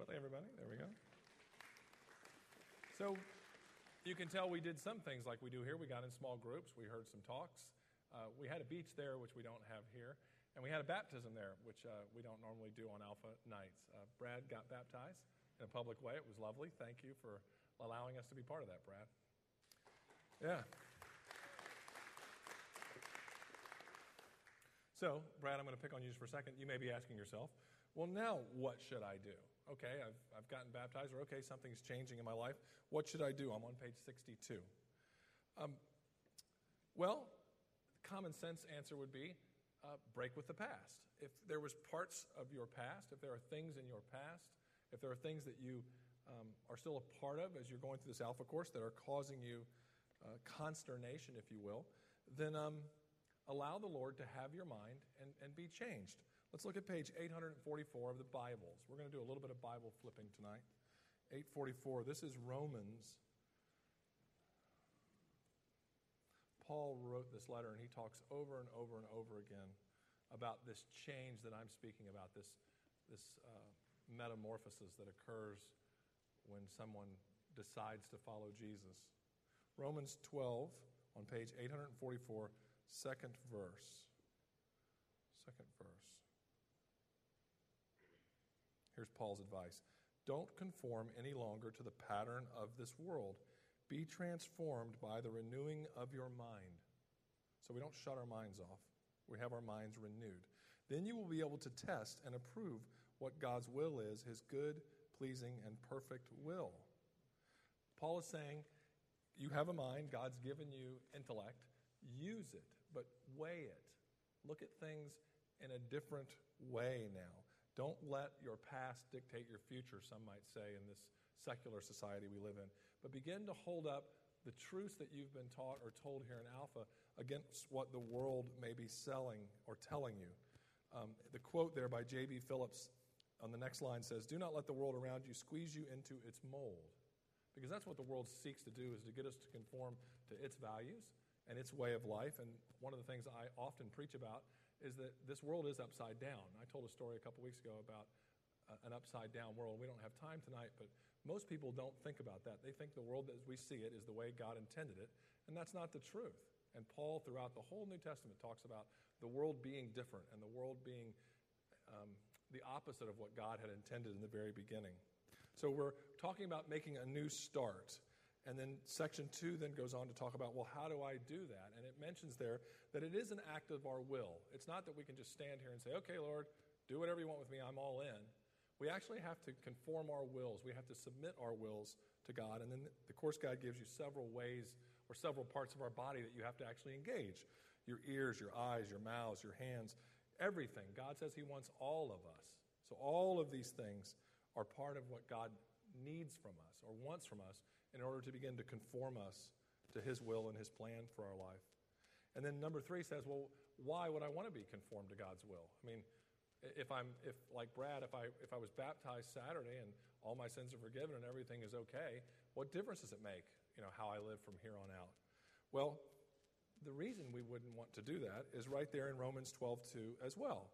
everybody, everybody. There we go. So you can tell we did some things like we do here. We got in small groups, we heard some talks. Uh, we had a beach there, which we don't have here. And we had a baptism there, which uh, we don't normally do on Alpha nights. Uh, Brad got baptized in a public way. It was lovely. Thank you for allowing us to be part of that, Brad. Yeah. So, Brad, I'm going to pick on you just for a second. You may be asking yourself, well, now what should I do? Okay, I've, I've gotten baptized, or okay, something's changing in my life. What should I do? I'm on page 62. Um, well, common sense answer would be uh, break with the past. If there was parts of your past, if there are things in your past, if there are things that you um, are still a part of as you're going through this Alpha course that are causing you uh, consternation, if you will, then um, allow the Lord to have your mind and, and be changed. Let's look at page 844 of the Bibles. We're going to do a little bit of Bible flipping tonight. 844. This is Romans. Paul wrote this letter, and he talks over and over and over again about this change that I'm speaking about, this, this uh, metamorphosis that occurs when someone decides to follow Jesus. Romans 12, on page 844, second verse. Second verse. Here's Paul's advice Don't conform any longer to the pattern of this world. Be transformed by the renewing of your mind. So we don't shut our minds off, we have our minds renewed. Then you will be able to test and approve what God's will is, his good, pleasing, and perfect will. Paul is saying, You have a mind, God's given you intellect, use it, but weigh it. Look at things in a different way now. Don't let your past dictate your future, some might say, in this secular society we live in. But begin to hold up the truths that you've been taught or told here in Alpha against what the world may be selling or telling you. Um, the quote there by J.B. Phillips on the next line says, Do not let the world around you squeeze you into its mold. Because that's what the world seeks to do, is to get us to conform to its values and its way of life. And one of the things I often preach about is that this world is upside down. I told a story a couple weeks ago about uh, an upside down world. We don't have time tonight, but most people don't think about that. They think the world as we see it is the way God intended it, and that's not the truth. And Paul, throughout the whole New Testament, talks about the world being different and the world being um, the opposite of what God had intended in the very beginning. So we're talking about making a new start. And then section two then goes on to talk about, well, how do I do that? And it mentions there that it is an act of our will. It's not that we can just stand here and say, okay, Lord, do whatever you want with me, I'm all in. We actually have to conform our wills. We have to submit our wills to God. And then the course guide gives you several ways or several parts of our body that you have to actually engage your ears, your eyes, your mouths, your hands, everything. God says He wants all of us. So all of these things are part of what God needs from us or wants from us in order to begin to conform us to His will and His plan for our life. And then number three says, well, why would I want to be conformed to God's will? I mean, if I'm, if like Brad, if I, if I was baptized Saturday and all my sins are forgiven and everything is okay, what difference does it make, you know, how I live from here on out? Well, the reason we wouldn't want to do that is right there in Romans 12, 2 as well.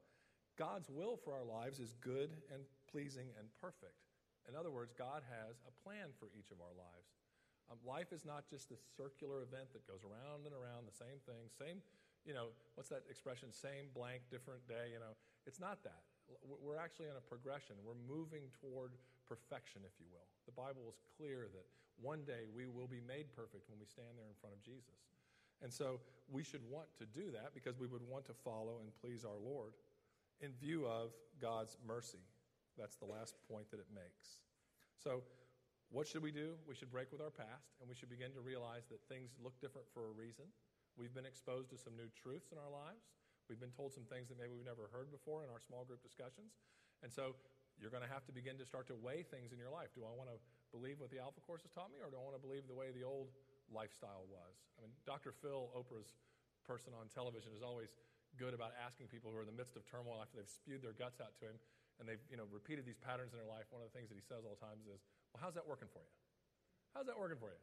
God's will for our lives is good and pleasing and perfect. In other words, God has a plan for each of our lives. Um, life is not just this circular event that goes around and around, the same thing, same, you know, what's that expression, same blank, different day, you know. It's not that. We're actually on a progression. We're moving toward perfection, if you will. The Bible is clear that one day we will be made perfect when we stand there in front of Jesus. And so we should want to do that because we would want to follow and please our Lord in view of God's mercy that's the last point that it makes. So, what should we do? We should break with our past and we should begin to realize that things look different for a reason. We've been exposed to some new truths in our lives. We've been told some things that maybe we've never heard before in our small group discussions. And so you're going to have to begin to start to weigh things in your life. Do I want to believe what the Alpha Course has taught me, or do I want to believe the way the old lifestyle was? I mean, Dr. Phil, Oprah's person on television, is always good about asking people who are in the midst of turmoil after they've spewed their guts out to him and they've you know, repeated these patterns in their life, one of the things that he says all the times is, Well, how's that working for you? How's that working for you?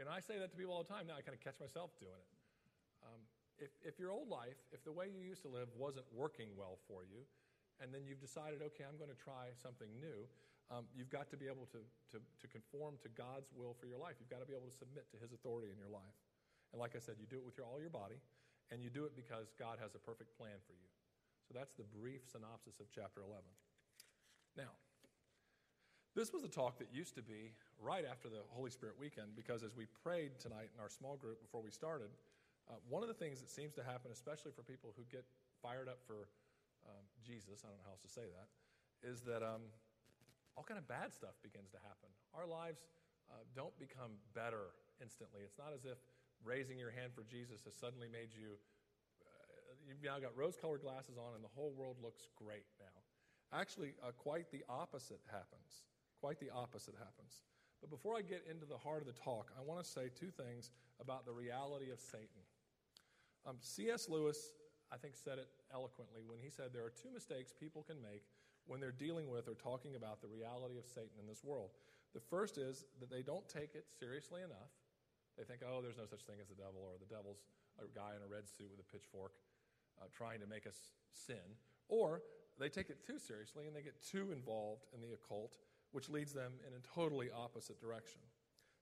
And I say that to people all the time. Now I kind of catch myself doing it. Um, if, if your old life, if the way you used to live wasn't working well for you, and then you've decided, okay, I'm going to try something new, um, you've got to be able to, to, to conform to God's will for your life. You've got to be able to submit to His authority in your life. And like I said, you do it with your, all your body, and you do it because God has a perfect plan for you. So that's the brief synopsis of chapter 11. Now, this was a talk that used to be right after the Holy Spirit weekend because as we prayed tonight in our small group before we started, uh, one of the things that seems to happen, especially for people who get fired up for um, Jesus, I don't know how else to say that, is that um, all kind of bad stuff begins to happen. Our lives uh, don't become better instantly. It's not as if raising your hand for Jesus has suddenly made you, uh, you've now got rose colored glasses on and the whole world looks great now. Actually, uh, quite the opposite happens. Quite the opposite happens. But before I get into the heart of the talk, I want to say two things about the reality of Satan. Um, C.S. Lewis, I think, said it eloquently when he said there are two mistakes people can make when they're dealing with or talking about the reality of Satan in this world. The first is that they don't take it seriously enough. They think, oh, there's no such thing as the devil, or the devil's a guy in a red suit with a pitchfork uh, trying to make us sin. Or they take it too seriously and they get too involved in the occult, which leads them in a totally opposite direction.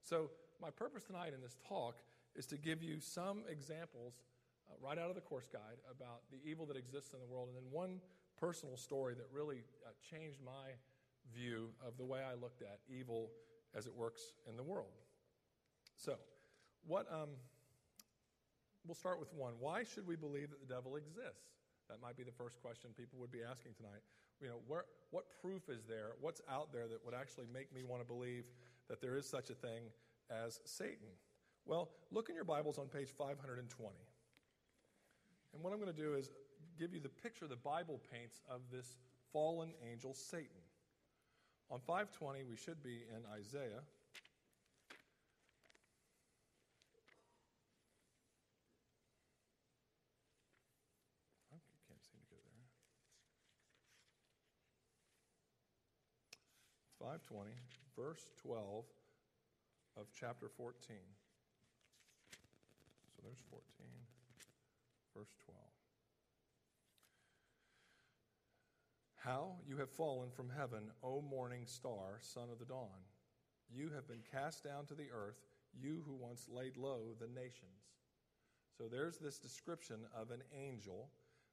So, my purpose tonight in this talk is to give you some examples uh, right out of the course guide about the evil that exists in the world, and then one personal story that really uh, changed my view of the way I looked at evil as it works in the world. So, what um, we'll start with one. Why should we believe that the devil exists? That might be the first question people would be asking tonight. You know, where, what proof is there? What's out there that would actually make me want to believe that there is such a thing as Satan? Well, look in your Bibles on page 520. And what I'm going to do is give you the picture the Bible paints of this fallen angel, Satan. On 520, we should be in Isaiah. I can't seem to go there. 520, verse 12 of chapter 14. So there's 14, verse 12. How you have fallen from heaven, O morning star, son of the dawn. You have been cast down to the earth, you who once laid low the nations. So there's this description of an angel.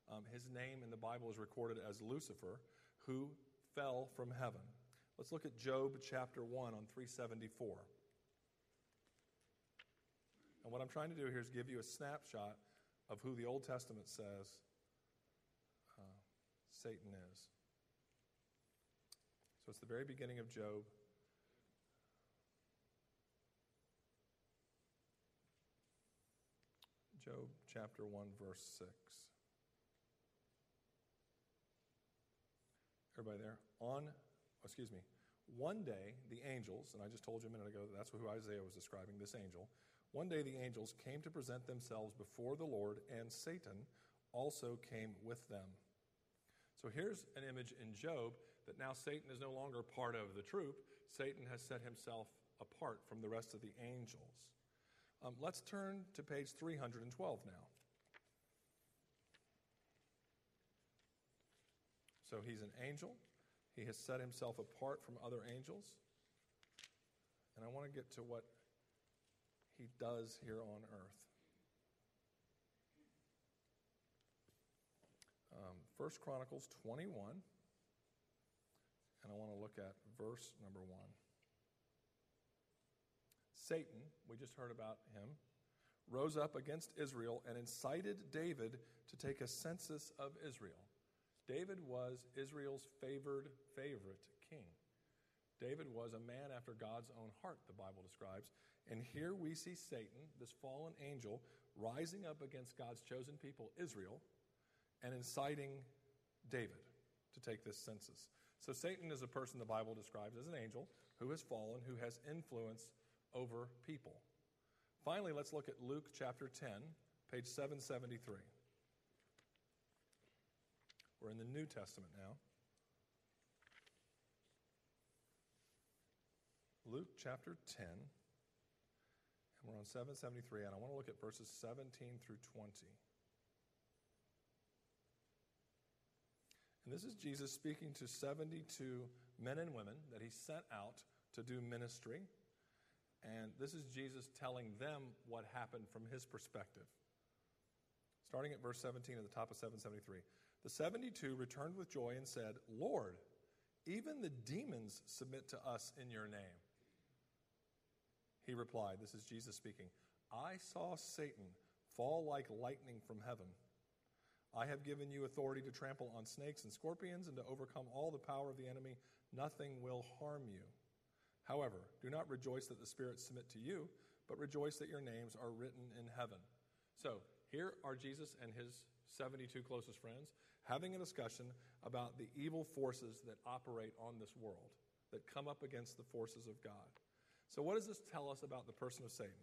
Um, his name in the Bible is recorded as Lucifer, who fell from heaven. Let's look at Job chapter 1 on 374. And what I'm trying to do here is give you a snapshot of who the Old Testament says uh, Satan is. So it's the very beginning of Job. Job chapter 1, verse 6. Everybody there? On, excuse me, one day the angels, and I just told you a minute ago that that's who Isaiah was describing, this angel. One day the angels came to present themselves before the Lord, and Satan also came with them. So here's an image in Job that now Satan is no longer part of the troop. Satan has set himself apart from the rest of the angels. Um, let's turn to page 312 now. So he's an angel. He has set himself apart from other angels. And I want to get to what he does here on earth. Um, First Chronicles 21. And I want to look at verse number one. Satan, we just heard about him, rose up against Israel and incited David to take a census of Israel. David was Israel's favored favorite king. David was a man after God's own heart, the Bible describes. And here we see Satan, this fallen angel, rising up against God's chosen people, Israel, and inciting David to take this census. So Satan is a person the Bible describes as an angel who has fallen, who has influence over people. Finally, let's look at Luke chapter 10, page 773. We're in the New Testament now. Luke chapter 10, and we're on 773, and I want to look at verses 17 through 20. And this is Jesus speaking to 72 men and women that he sent out to do ministry. And this is Jesus telling them what happened from his perspective. Starting at verse 17 at the top of 773. The 72 returned with joy and said, Lord, even the demons submit to us in your name. He replied, This is Jesus speaking, I saw Satan fall like lightning from heaven. I have given you authority to trample on snakes and scorpions and to overcome all the power of the enemy. Nothing will harm you. However, do not rejoice that the spirits submit to you, but rejoice that your names are written in heaven. So, here are Jesus and his 72 closest friends having a discussion about the evil forces that operate on this world, that come up against the forces of God. So, what does this tell us about the person of Satan?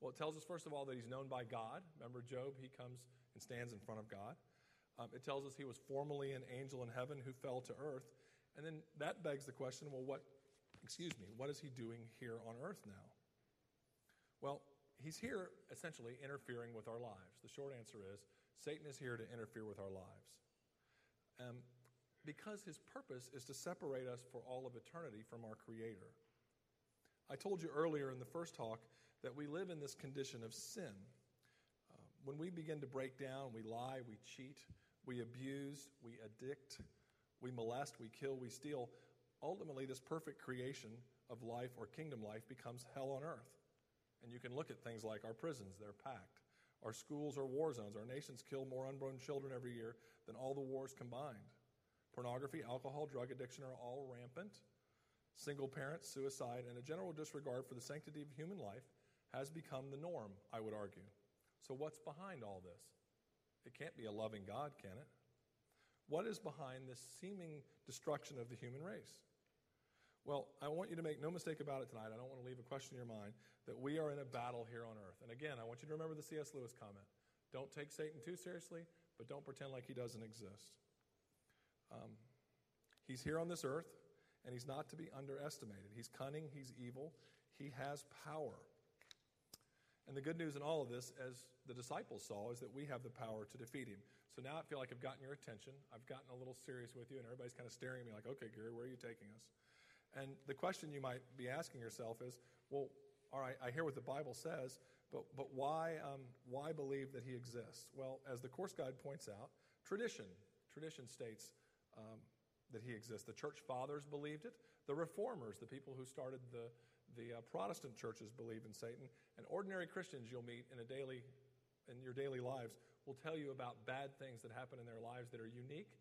Well, it tells us, first of all, that he's known by God. Remember Job? He comes and stands in front of God. Um, it tells us he was formerly an angel in heaven who fell to earth. And then that begs the question well, what, excuse me, what is he doing here on earth now? Well, he's here essentially interfering with our lives. The short answer is Satan is here to interfere with our lives. Um, because his purpose is to separate us for all of eternity from our Creator. I told you earlier in the first talk that we live in this condition of sin. Uh, when we begin to break down, we lie, we cheat, we abuse, we addict, we molest, we kill, we steal. Ultimately, this perfect creation of life or kingdom life becomes hell on earth. And you can look at things like our prisons, they're packed. Our schools are war zones. Our nations kill more unborn children every year than all the wars combined. Pornography, alcohol, drug addiction are all rampant. Single parents, suicide, and a general disregard for the sanctity of human life has become the norm, I would argue. So, what's behind all this? It can't be a loving God, can it? What is behind this seeming destruction of the human race? Well, I want you to make no mistake about it tonight. I don't want to leave a question in your mind that we are in a battle here on earth. And again, I want you to remember the C.S. Lewis comment don't take Satan too seriously, but don't pretend like he doesn't exist. Um, he's here on this earth, and he's not to be underestimated. He's cunning, he's evil, he has power. And the good news in all of this, as the disciples saw, is that we have the power to defeat him. So now I feel like I've gotten your attention. I've gotten a little serious with you, and everybody's kind of staring at me like, okay, Gary, where are you taking us? And the question you might be asking yourself is, well, all right, I hear what the Bible says, but, but why, um, why believe that he exists? Well, as the course guide points out, tradition, tradition states um, that he exists. The church fathers believed it. The reformers, the people who started the, the uh, Protestant churches believe in Satan, and ordinary Christians you'll meet in a daily, in your daily lives will tell you about bad things that happen in their lives that are unique,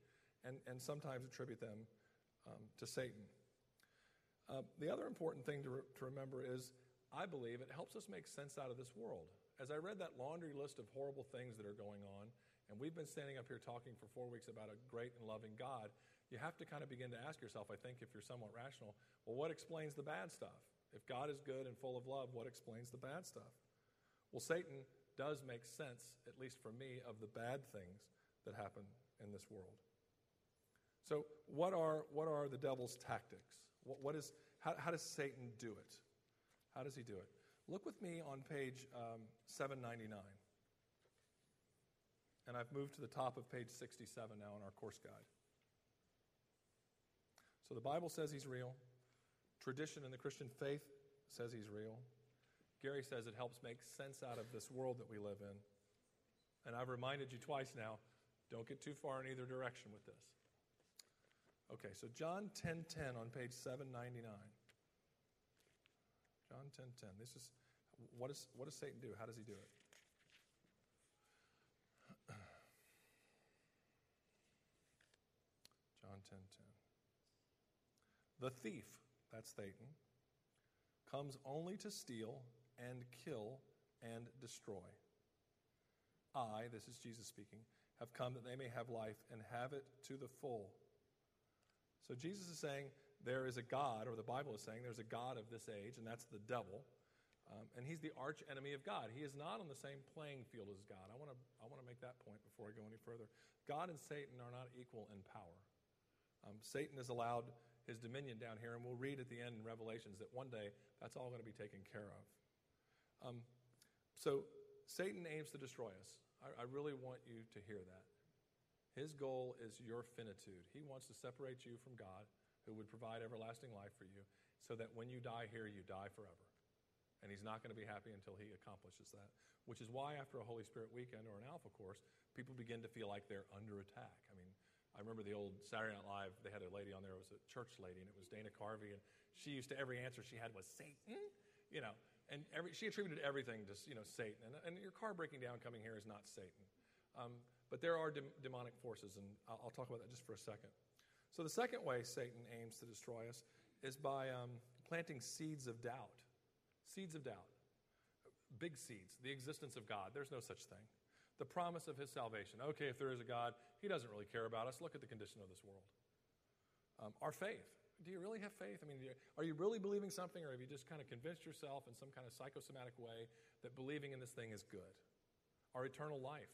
and, and sometimes attribute them um, to Satan. Uh, the other important thing to, re- to remember is, I believe, it helps us make sense out of this world. As I read that laundry list of horrible things that are going on, and we've been standing up here talking for four weeks about a great and loving God, you have to kind of begin to ask yourself, I think, if you're somewhat rational, well, what explains the bad stuff? If God is good and full of love, what explains the bad stuff? Well, Satan does make sense, at least for me, of the bad things that happen in this world. So, what are, what are the devil's tactics? What, what is, how, how, does Satan do it? How does he do it? Look with me on page um, 799. And I've moved to the top of page 67 now in our course guide. So the Bible says he's real. Tradition in the Christian faith says he's real. Gary says it helps make sense out of this world that we live in. And I've reminded you twice now don't get too far in either direction with this. Okay, so John 10:10 on page 799. John 10:10. This is what, is what does Satan do? How does he do it? John 10:10. The thief that's Satan, comes only to steal and kill and destroy. I, this is Jesus speaking, have come that they may have life and have it to the full. So Jesus is saying there is a God, or the Bible is saying there's a God of this age, and that's the devil. Um, and he's the arch enemy of God. He is not on the same playing field as God. I want to I want to make that point before I go any further. God and Satan are not equal in power. Um, Satan is allowed his dominion down here, and we'll read at the end in Revelations that one day that's all going to be taken care of. Um, so Satan aims to destroy us. I, I really want you to hear that. His goal is your finitude. He wants to separate you from God, who would provide everlasting life for you, so that when you die here, you die forever. And He's not going to be happy until He accomplishes that, which is why after a Holy Spirit weekend or an Alpha course, people begin to feel like they're under attack. I mean, I remember the old Saturday Night Live, they had a lady on there, it was a church lady, and it was Dana Carvey, and she used to, every answer she had was Satan, you know, and every, she attributed everything to, you know, Satan. And, and your car breaking down coming here is not Satan. Um, but there are de- demonic forces, and I'll, I'll, talk about that just for a second. So, the second way Satan aims to destroy us is by um, planting seeds of doubt. Seeds of doubt. Big seeds. The existence of God. There's no such thing. The promise of his salvation. Okay, if there is a God, he doesn't really care about us. Look at the condition of this world. Um, our faith. Do you really have faith? I mean, are you really believing something, or have you just kind of convinced yourself in some kind of psychosomatic way that believing in this thing is good? Our eternal life.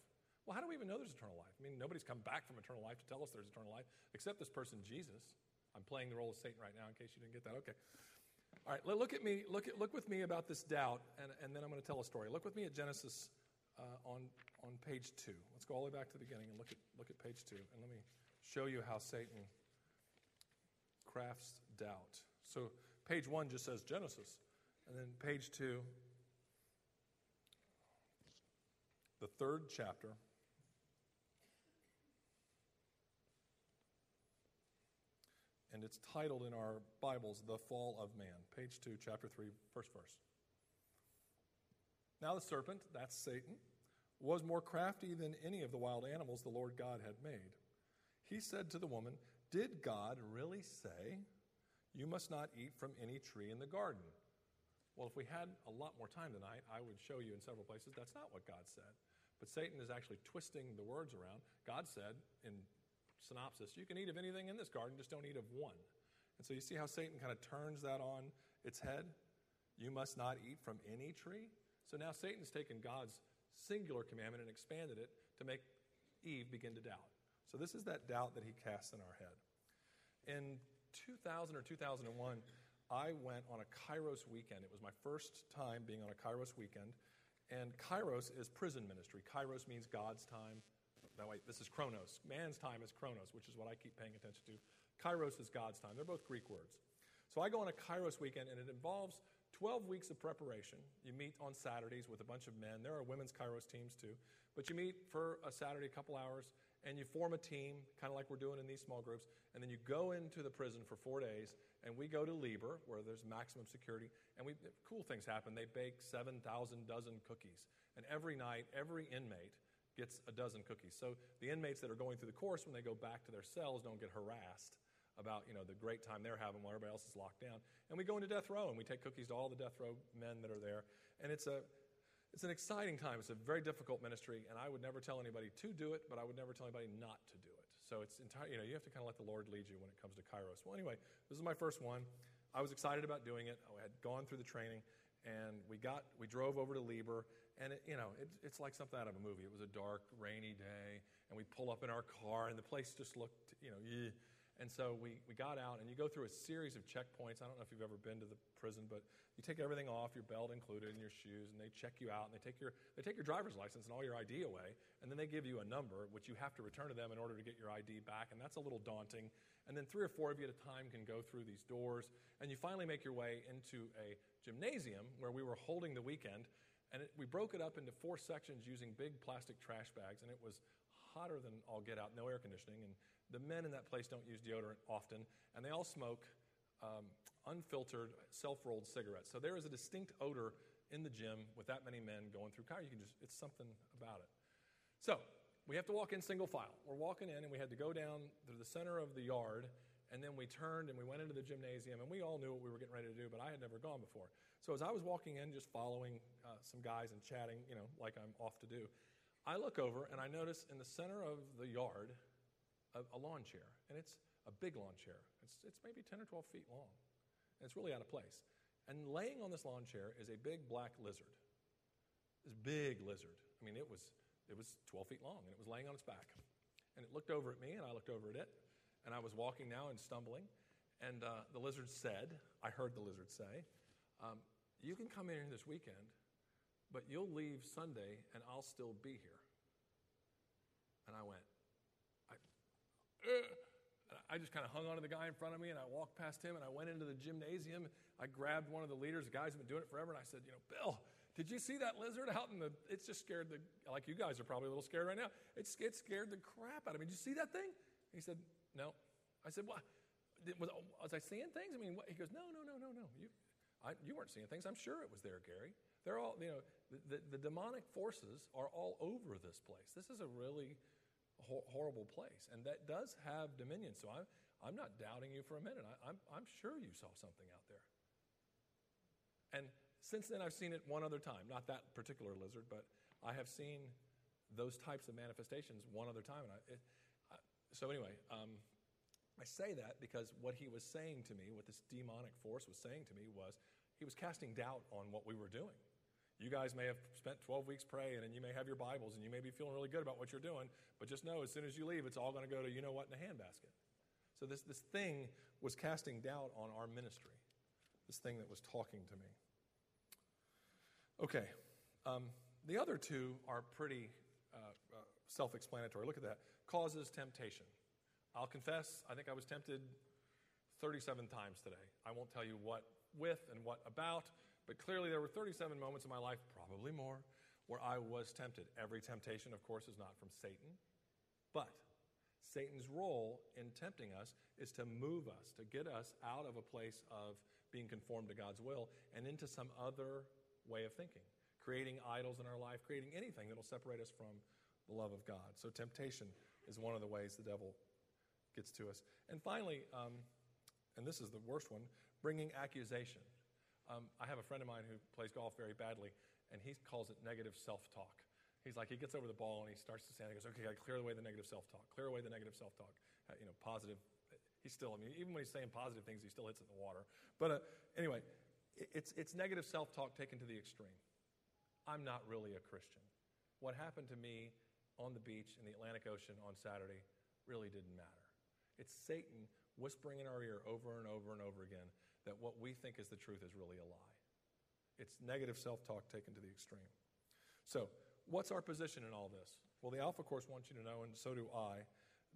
Well, how do we even know there's eternal life? I mean, nobody's come back from eternal life to tell us there's eternal life, except this person, Jesus. I'm playing the role of Satan right now in case you didn't get that. Okay. All right, look at me, look, at, look with me about this doubt, and, and then I'm going to tell a story. Look with me at Genesis uh, on, on page two. Let's go all the way back to the beginning and look at, look at page two. And let me show you how Satan crafts doubt. So, page one just says Genesis, and then page two, the third chapter, and it's titled in our Bibles, The Fall of Man. Page 2, chapter 3, first verse. Now the serpent, that's Satan, was more crafty than any of the wild animals the Lord God had made. He said to the woman, Did God really say, You must not eat from any tree in the garden? Well, if we had a lot more time tonight, I would show you in several places that's not what God said. But Satan is actually twisting the words around. God said in synopsis. You can eat of anything in this garden, just don't eat of one. And so you see how Satan kind of turns that on its head? You must not eat from any tree. So now Satan's taken God's singular commandment and expanded it to make Eve begin to doubt. So this is that doubt that he casts in our head. In 2000 or 2001, I went on a Kairos weekend. It was my first time being on a Kairos weekend. And Kairos is prison ministry. Kairos means God's time, this is chronos. Man's time is chronos, which is what I keep paying attention to. Kairos is God's time. They're both Greek words. So I go on a Kairos weekend, and it involves 12 weeks of preparation. You meet on Saturdays with a bunch of men. There are women's Kairos teams too. But you meet for a Saturday, a couple hours, and you form a team, kind of like we're doing in these small groups. And then you go into the prison for four days, and we go to Lieber, where there's maximum security. And we, cool things happen. They bake 7,000 dozen cookies. And every night, every inmate gets a dozen cookies. So the inmates that are going through the course, when they go back to their cells, don't get harassed about you know the great time they're having while everybody else is locked down. And we go into death row and we take cookies to all the death row men that are there. And it's a it's an exciting time. It's a very difficult ministry, and I would never tell anybody to do it, but I would never tell anybody not to do it. So it's entire, you know, you have to kind of let the Lord lead you when it comes to Kairos. Well, anyway, this is my first one. I was excited about doing it. I had gone through the training, and we got we drove over to Lieber, and it, you know, it, it's like something out of a movie. It was a dark, rainy day, and we pull up in our car, and the place just looked, you know, yeah. And so we, we got out, and you go through a series of checkpoints. I don't know if you've ever been to the prison, but you take everything off, your belt included, and your shoes, and they check you out, and they take your, they take your driver's license and all your ID away, and then they give you a number, which you have to return to them in order to get your ID back, and that's a little daunting. And then three or four of you at a time can go through these doors, and you finally make your way into a gymnasium where we were holding the weekend, and it, we broke it up into four sections using big plastic trash bags, and it was hotter than all get out, no air conditioning. And the men in that place don't use deodorant often, and they all smoke um, unfiltered, self rolled cigarettes. So there is a distinct odor in the gym with that many men going through car. You can just, it's something about it. So we have to walk in single file. We're walking in, and we had to go down to the center of the yard and then we turned and we went into the gymnasium, and we all knew what we were getting ready to do, but I had never gone before. So as I was walking in, just following uh, some guys and chatting, you know, like I'm off to do, I look over and I notice in the center of the yard a, a lawn chair, and it's a big lawn chair. It's, it's maybe 10 or 12 feet long, and it's really out of place. And laying on this lawn chair is a big black lizard. This big lizard. I mean, it was, it was 12 feet long, and it was laying on its back. And it looked over at me, and I looked over at it, and I was walking now and stumbling. And uh, the lizard said, I heard the lizard say, um, You can come in here this weekend, but you'll leave Sunday and I'll still be here. And I went, I, I just kind of hung onto the guy in front of me and I walked past him and I went into the gymnasium. I grabbed one of the leaders, the guys who've been doing it forever, and I said, You know, Bill, did you see that lizard out in the. It's just scared the. Like you guys are probably a little scared right now. It's, it scared the crap out of me. Did you see that thing? He said, No. I said, What? Was, was I seeing things? I mean, what? he goes, No, no, no, no, no. You, I, you weren't seeing things. I'm sure it was there, Gary. They're all, you know, the, the, the demonic forces are all over this place. This is a really ho- horrible place, and that does have dominion. So I'm, I'm not doubting you for a minute. I, I'm, I'm sure you saw something out there. And since then, I've seen it one other time. Not that particular lizard, but I have seen those types of manifestations one other time. And I, it, so, anyway, um, I say that because what he was saying to me, what this demonic force was saying to me, was he was casting doubt on what we were doing. You guys may have spent 12 weeks praying and you may have your Bibles and you may be feeling really good about what you're doing, but just know as soon as you leave, it's all going to go to you know what in the handbasket. So this, this thing was casting doubt on our ministry, this thing that was talking to me. Okay, um, the other two are pretty uh, uh, self explanatory. Look at that. Causes temptation. I'll confess, I think I was tempted 37 times today. I won't tell you what with and what about, but clearly, there were 37 moments in my life, probably more, where I was tempted. Every temptation, of course, is not from Satan, but Satan's role in tempting us is to move us, to get us out of a place of being conformed to God's will and into some other way of thinking, creating idols in our life, creating anything that will separate us from the love of God. So, temptation is one of the ways the devil gets to us. And finally, um, and this is the worst one, bringing accusation. Um, I have a friend of mine who plays golf very badly, and he calls it negative self talk. He's like, he gets over the ball and he starts to stand. He goes, okay, I clear away the negative self talk. Clear away the negative self talk. Uh, you know, positive. He's still, I mean, even when he's saying positive things, he still hits it in the water. But uh, anyway, it's, it's negative self talk taken to the extreme. I'm not really a Christian. What happened to me on the beach in the Atlantic Ocean on Saturday really didn't matter. It's Satan whispering in our ear over and over and over again that what we think is the truth is really a lie. It's negative self talk taken to the extreme. So, what's our position in all this? Well, the Alpha Course wants you to know, and so do I,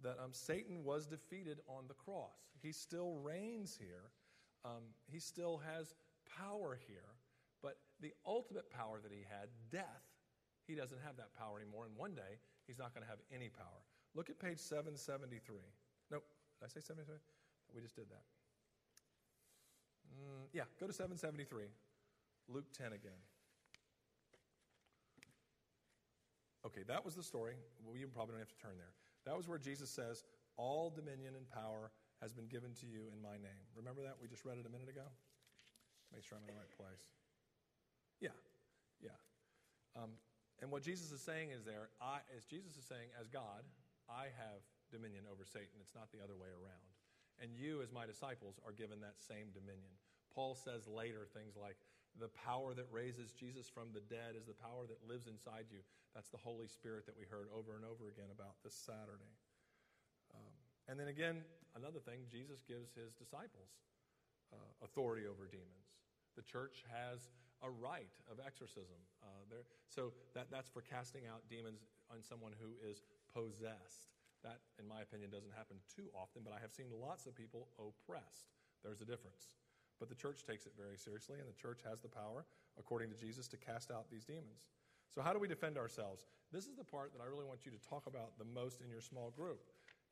that um, Satan was defeated on the cross. He still reigns here, um, he still has power here, but the ultimate power that he had, death, he doesn't have that power anymore, and one day he's not going to have any power. Look at page 773. Nope, did I say 73? We just did that. Mm, yeah, go to 773. Luke 10 again. Okay, that was the story. Well, you probably don't have to turn there. That was where Jesus says, All dominion and power has been given to you in my name. Remember that? We just read it a minute ago? Make sure I'm in the right place. Yeah, yeah. Um, and what Jesus is saying is there, I, as Jesus is saying, as God, I have dominion over Satan. It's not the other way around. And you, as my disciples, are given that same dominion. Paul says later things like, the power that raises Jesus from the dead is the power that lives inside you. That's the Holy Spirit that we heard over and over again about this Saturday. Um, and then again, another thing, Jesus gives his disciples uh, authority over demons. The church has a rite of exorcism. Uh, there, so that, that's for casting out demons on someone who is possessed. That, in my opinion, doesn't happen too often, but I have seen lots of people oppressed. There's a difference. But the church takes it very seriously, and the church has the power, according to Jesus, to cast out these demons. So, how do we defend ourselves? This is the part that I really want you to talk about the most in your small group.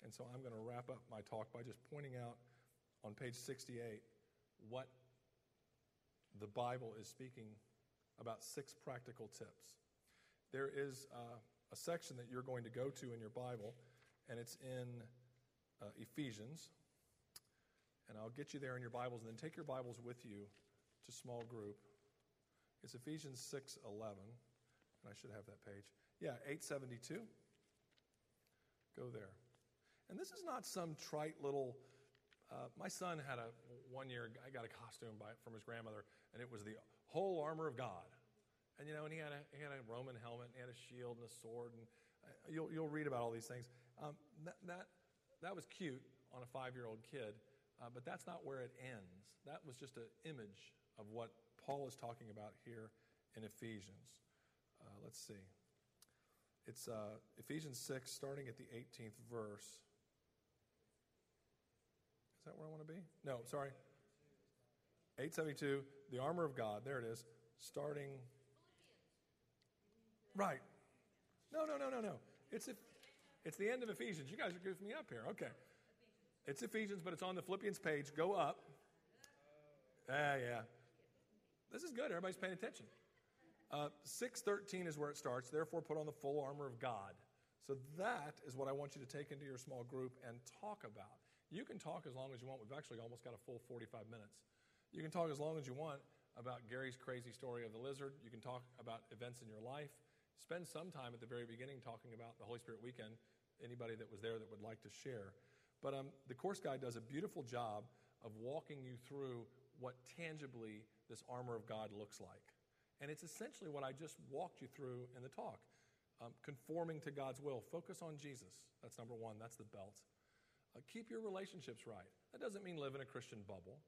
And so, I'm going to wrap up my talk by just pointing out on page 68 what the Bible is speaking about six practical tips. There is uh, a section that you're going to go to in your Bible and it's in uh, Ephesians. And I'll get you there in your Bibles, and then take your Bibles with you to small group. It's Ephesians 6 11. And I should have that page. Yeah, 872. Go there. And this is not some trite little. Uh, my son had a one year. I got a costume by, from his grandmother, and it was the whole armor of God. And you know, and he had a he had a Roman helmet, and he had a shield and a sword, and uh, you'll you'll read about all these things. Um, that, that, that was cute on a five year old kid, uh, but that's not where it ends. That was just an image of what Paul is talking about here in Ephesians. Uh, let's see. It's uh, Ephesians 6, starting at the 18th verse. Is that where I want to be? No, sorry. 872, the armor of God. There it is. Starting. Right. No, no, no, no, no. It's, a, it's the end of Ephesians. You guys are goofing me up here. Okay. It's Ephesians, but it's on the Philippians page. Go up. Ah, yeah. This is good. Everybody's paying attention. Uh, 613 is where it starts. Therefore, put on the full armor of God. So that is what I want you to take into your small group and talk about. You can talk as long as you want. We've actually almost got a full 45 minutes. You can talk as long as you want about Gary's crazy story of the lizard. You can talk about events in your life. Spend some time at the very beginning talking about the Holy Spirit weekend. Anybody that was there that would like to share. But um, the course guide does a beautiful job of walking you through what tangibly this armor of God looks like. And it's essentially what I just walked you through in the talk. Um, conforming to God's will. Focus on Jesus. That's number one. That's the belt. Uh, keep your relationships right. That doesn't mean live in a Christian bubble.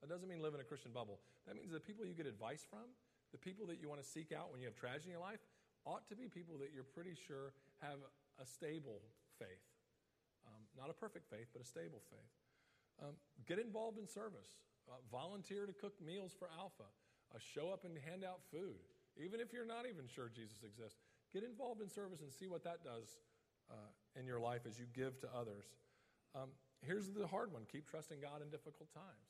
That doesn't mean live in a Christian bubble. That means the people you get advice from, the people that you want to seek out when you have tragedy in your life, ought to be people that you're pretty sure have a stable faith. Um, not a perfect faith, but a stable faith. Um, get involved in service. Uh, volunteer to cook meals for Alpha. Uh, show up and hand out food, even if you're not even sure Jesus exists. Get involved in service and see what that does uh, in your life as you give to others. Um, here's the hard one keep trusting God in difficult times.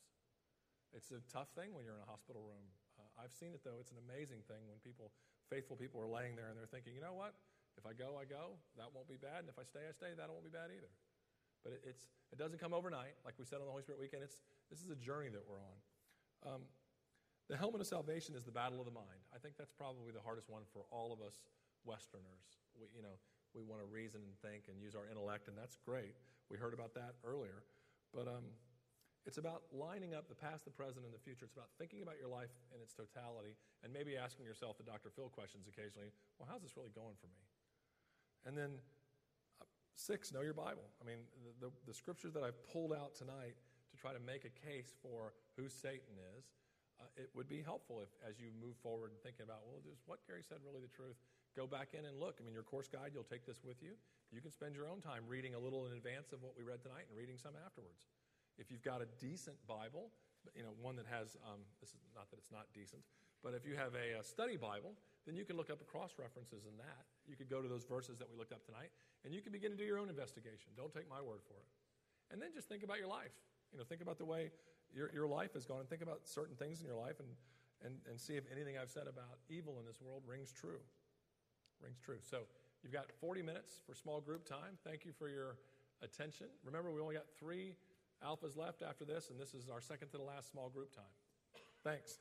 It's a tough thing when you're in a hospital room. Uh, I've seen it though. It's an amazing thing when people, faithful people, are laying there and they're thinking, you know what? If I go, I go. That won't be bad. And if I stay, I stay. That won't be bad either. But it, it's, it doesn't come overnight. Like we said on the Holy Spirit weekend, it's, this is a journey that we're on. Um, the helmet of salvation is the battle of the mind. I think that's probably the hardest one for all of us Westerners. We, you know, we want to reason and think and use our intellect, and that's great. We heard about that earlier. But um, it's about lining up the past, the present, and the future. It's about thinking about your life in its totality and maybe asking yourself the Dr. Phil questions occasionally. Well, how's this really going for me? And then, uh, six, know your Bible. I mean, the, the, the scriptures that I've pulled out tonight to try to make a case for who Satan is, uh, it would be helpful if, as you move forward and thinking about, well, is what Gary said really the truth? Go back in and look. I mean, your course guide, you'll take this with you. You can spend your own time reading a little in advance of what we read tonight and reading some afterwards. If you've got a decent Bible, you know, one that has, um, this is not that it's not decent, but if you have a, a study Bible, then you can look up cross references in that. You could go to those verses that we looked up tonight, and you can begin to do your own investigation. Don't take my word for it. And then just think about your life. You know, think about the way your, your life has gone, and think about certain things in your life, and, and, and see if anything I've said about evil in this world rings true. Rings true. So you've got 40 minutes for small group time. Thank you for your attention. Remember, we only got three Alpha's left after this, and this is our second to the last small group time. Thanks.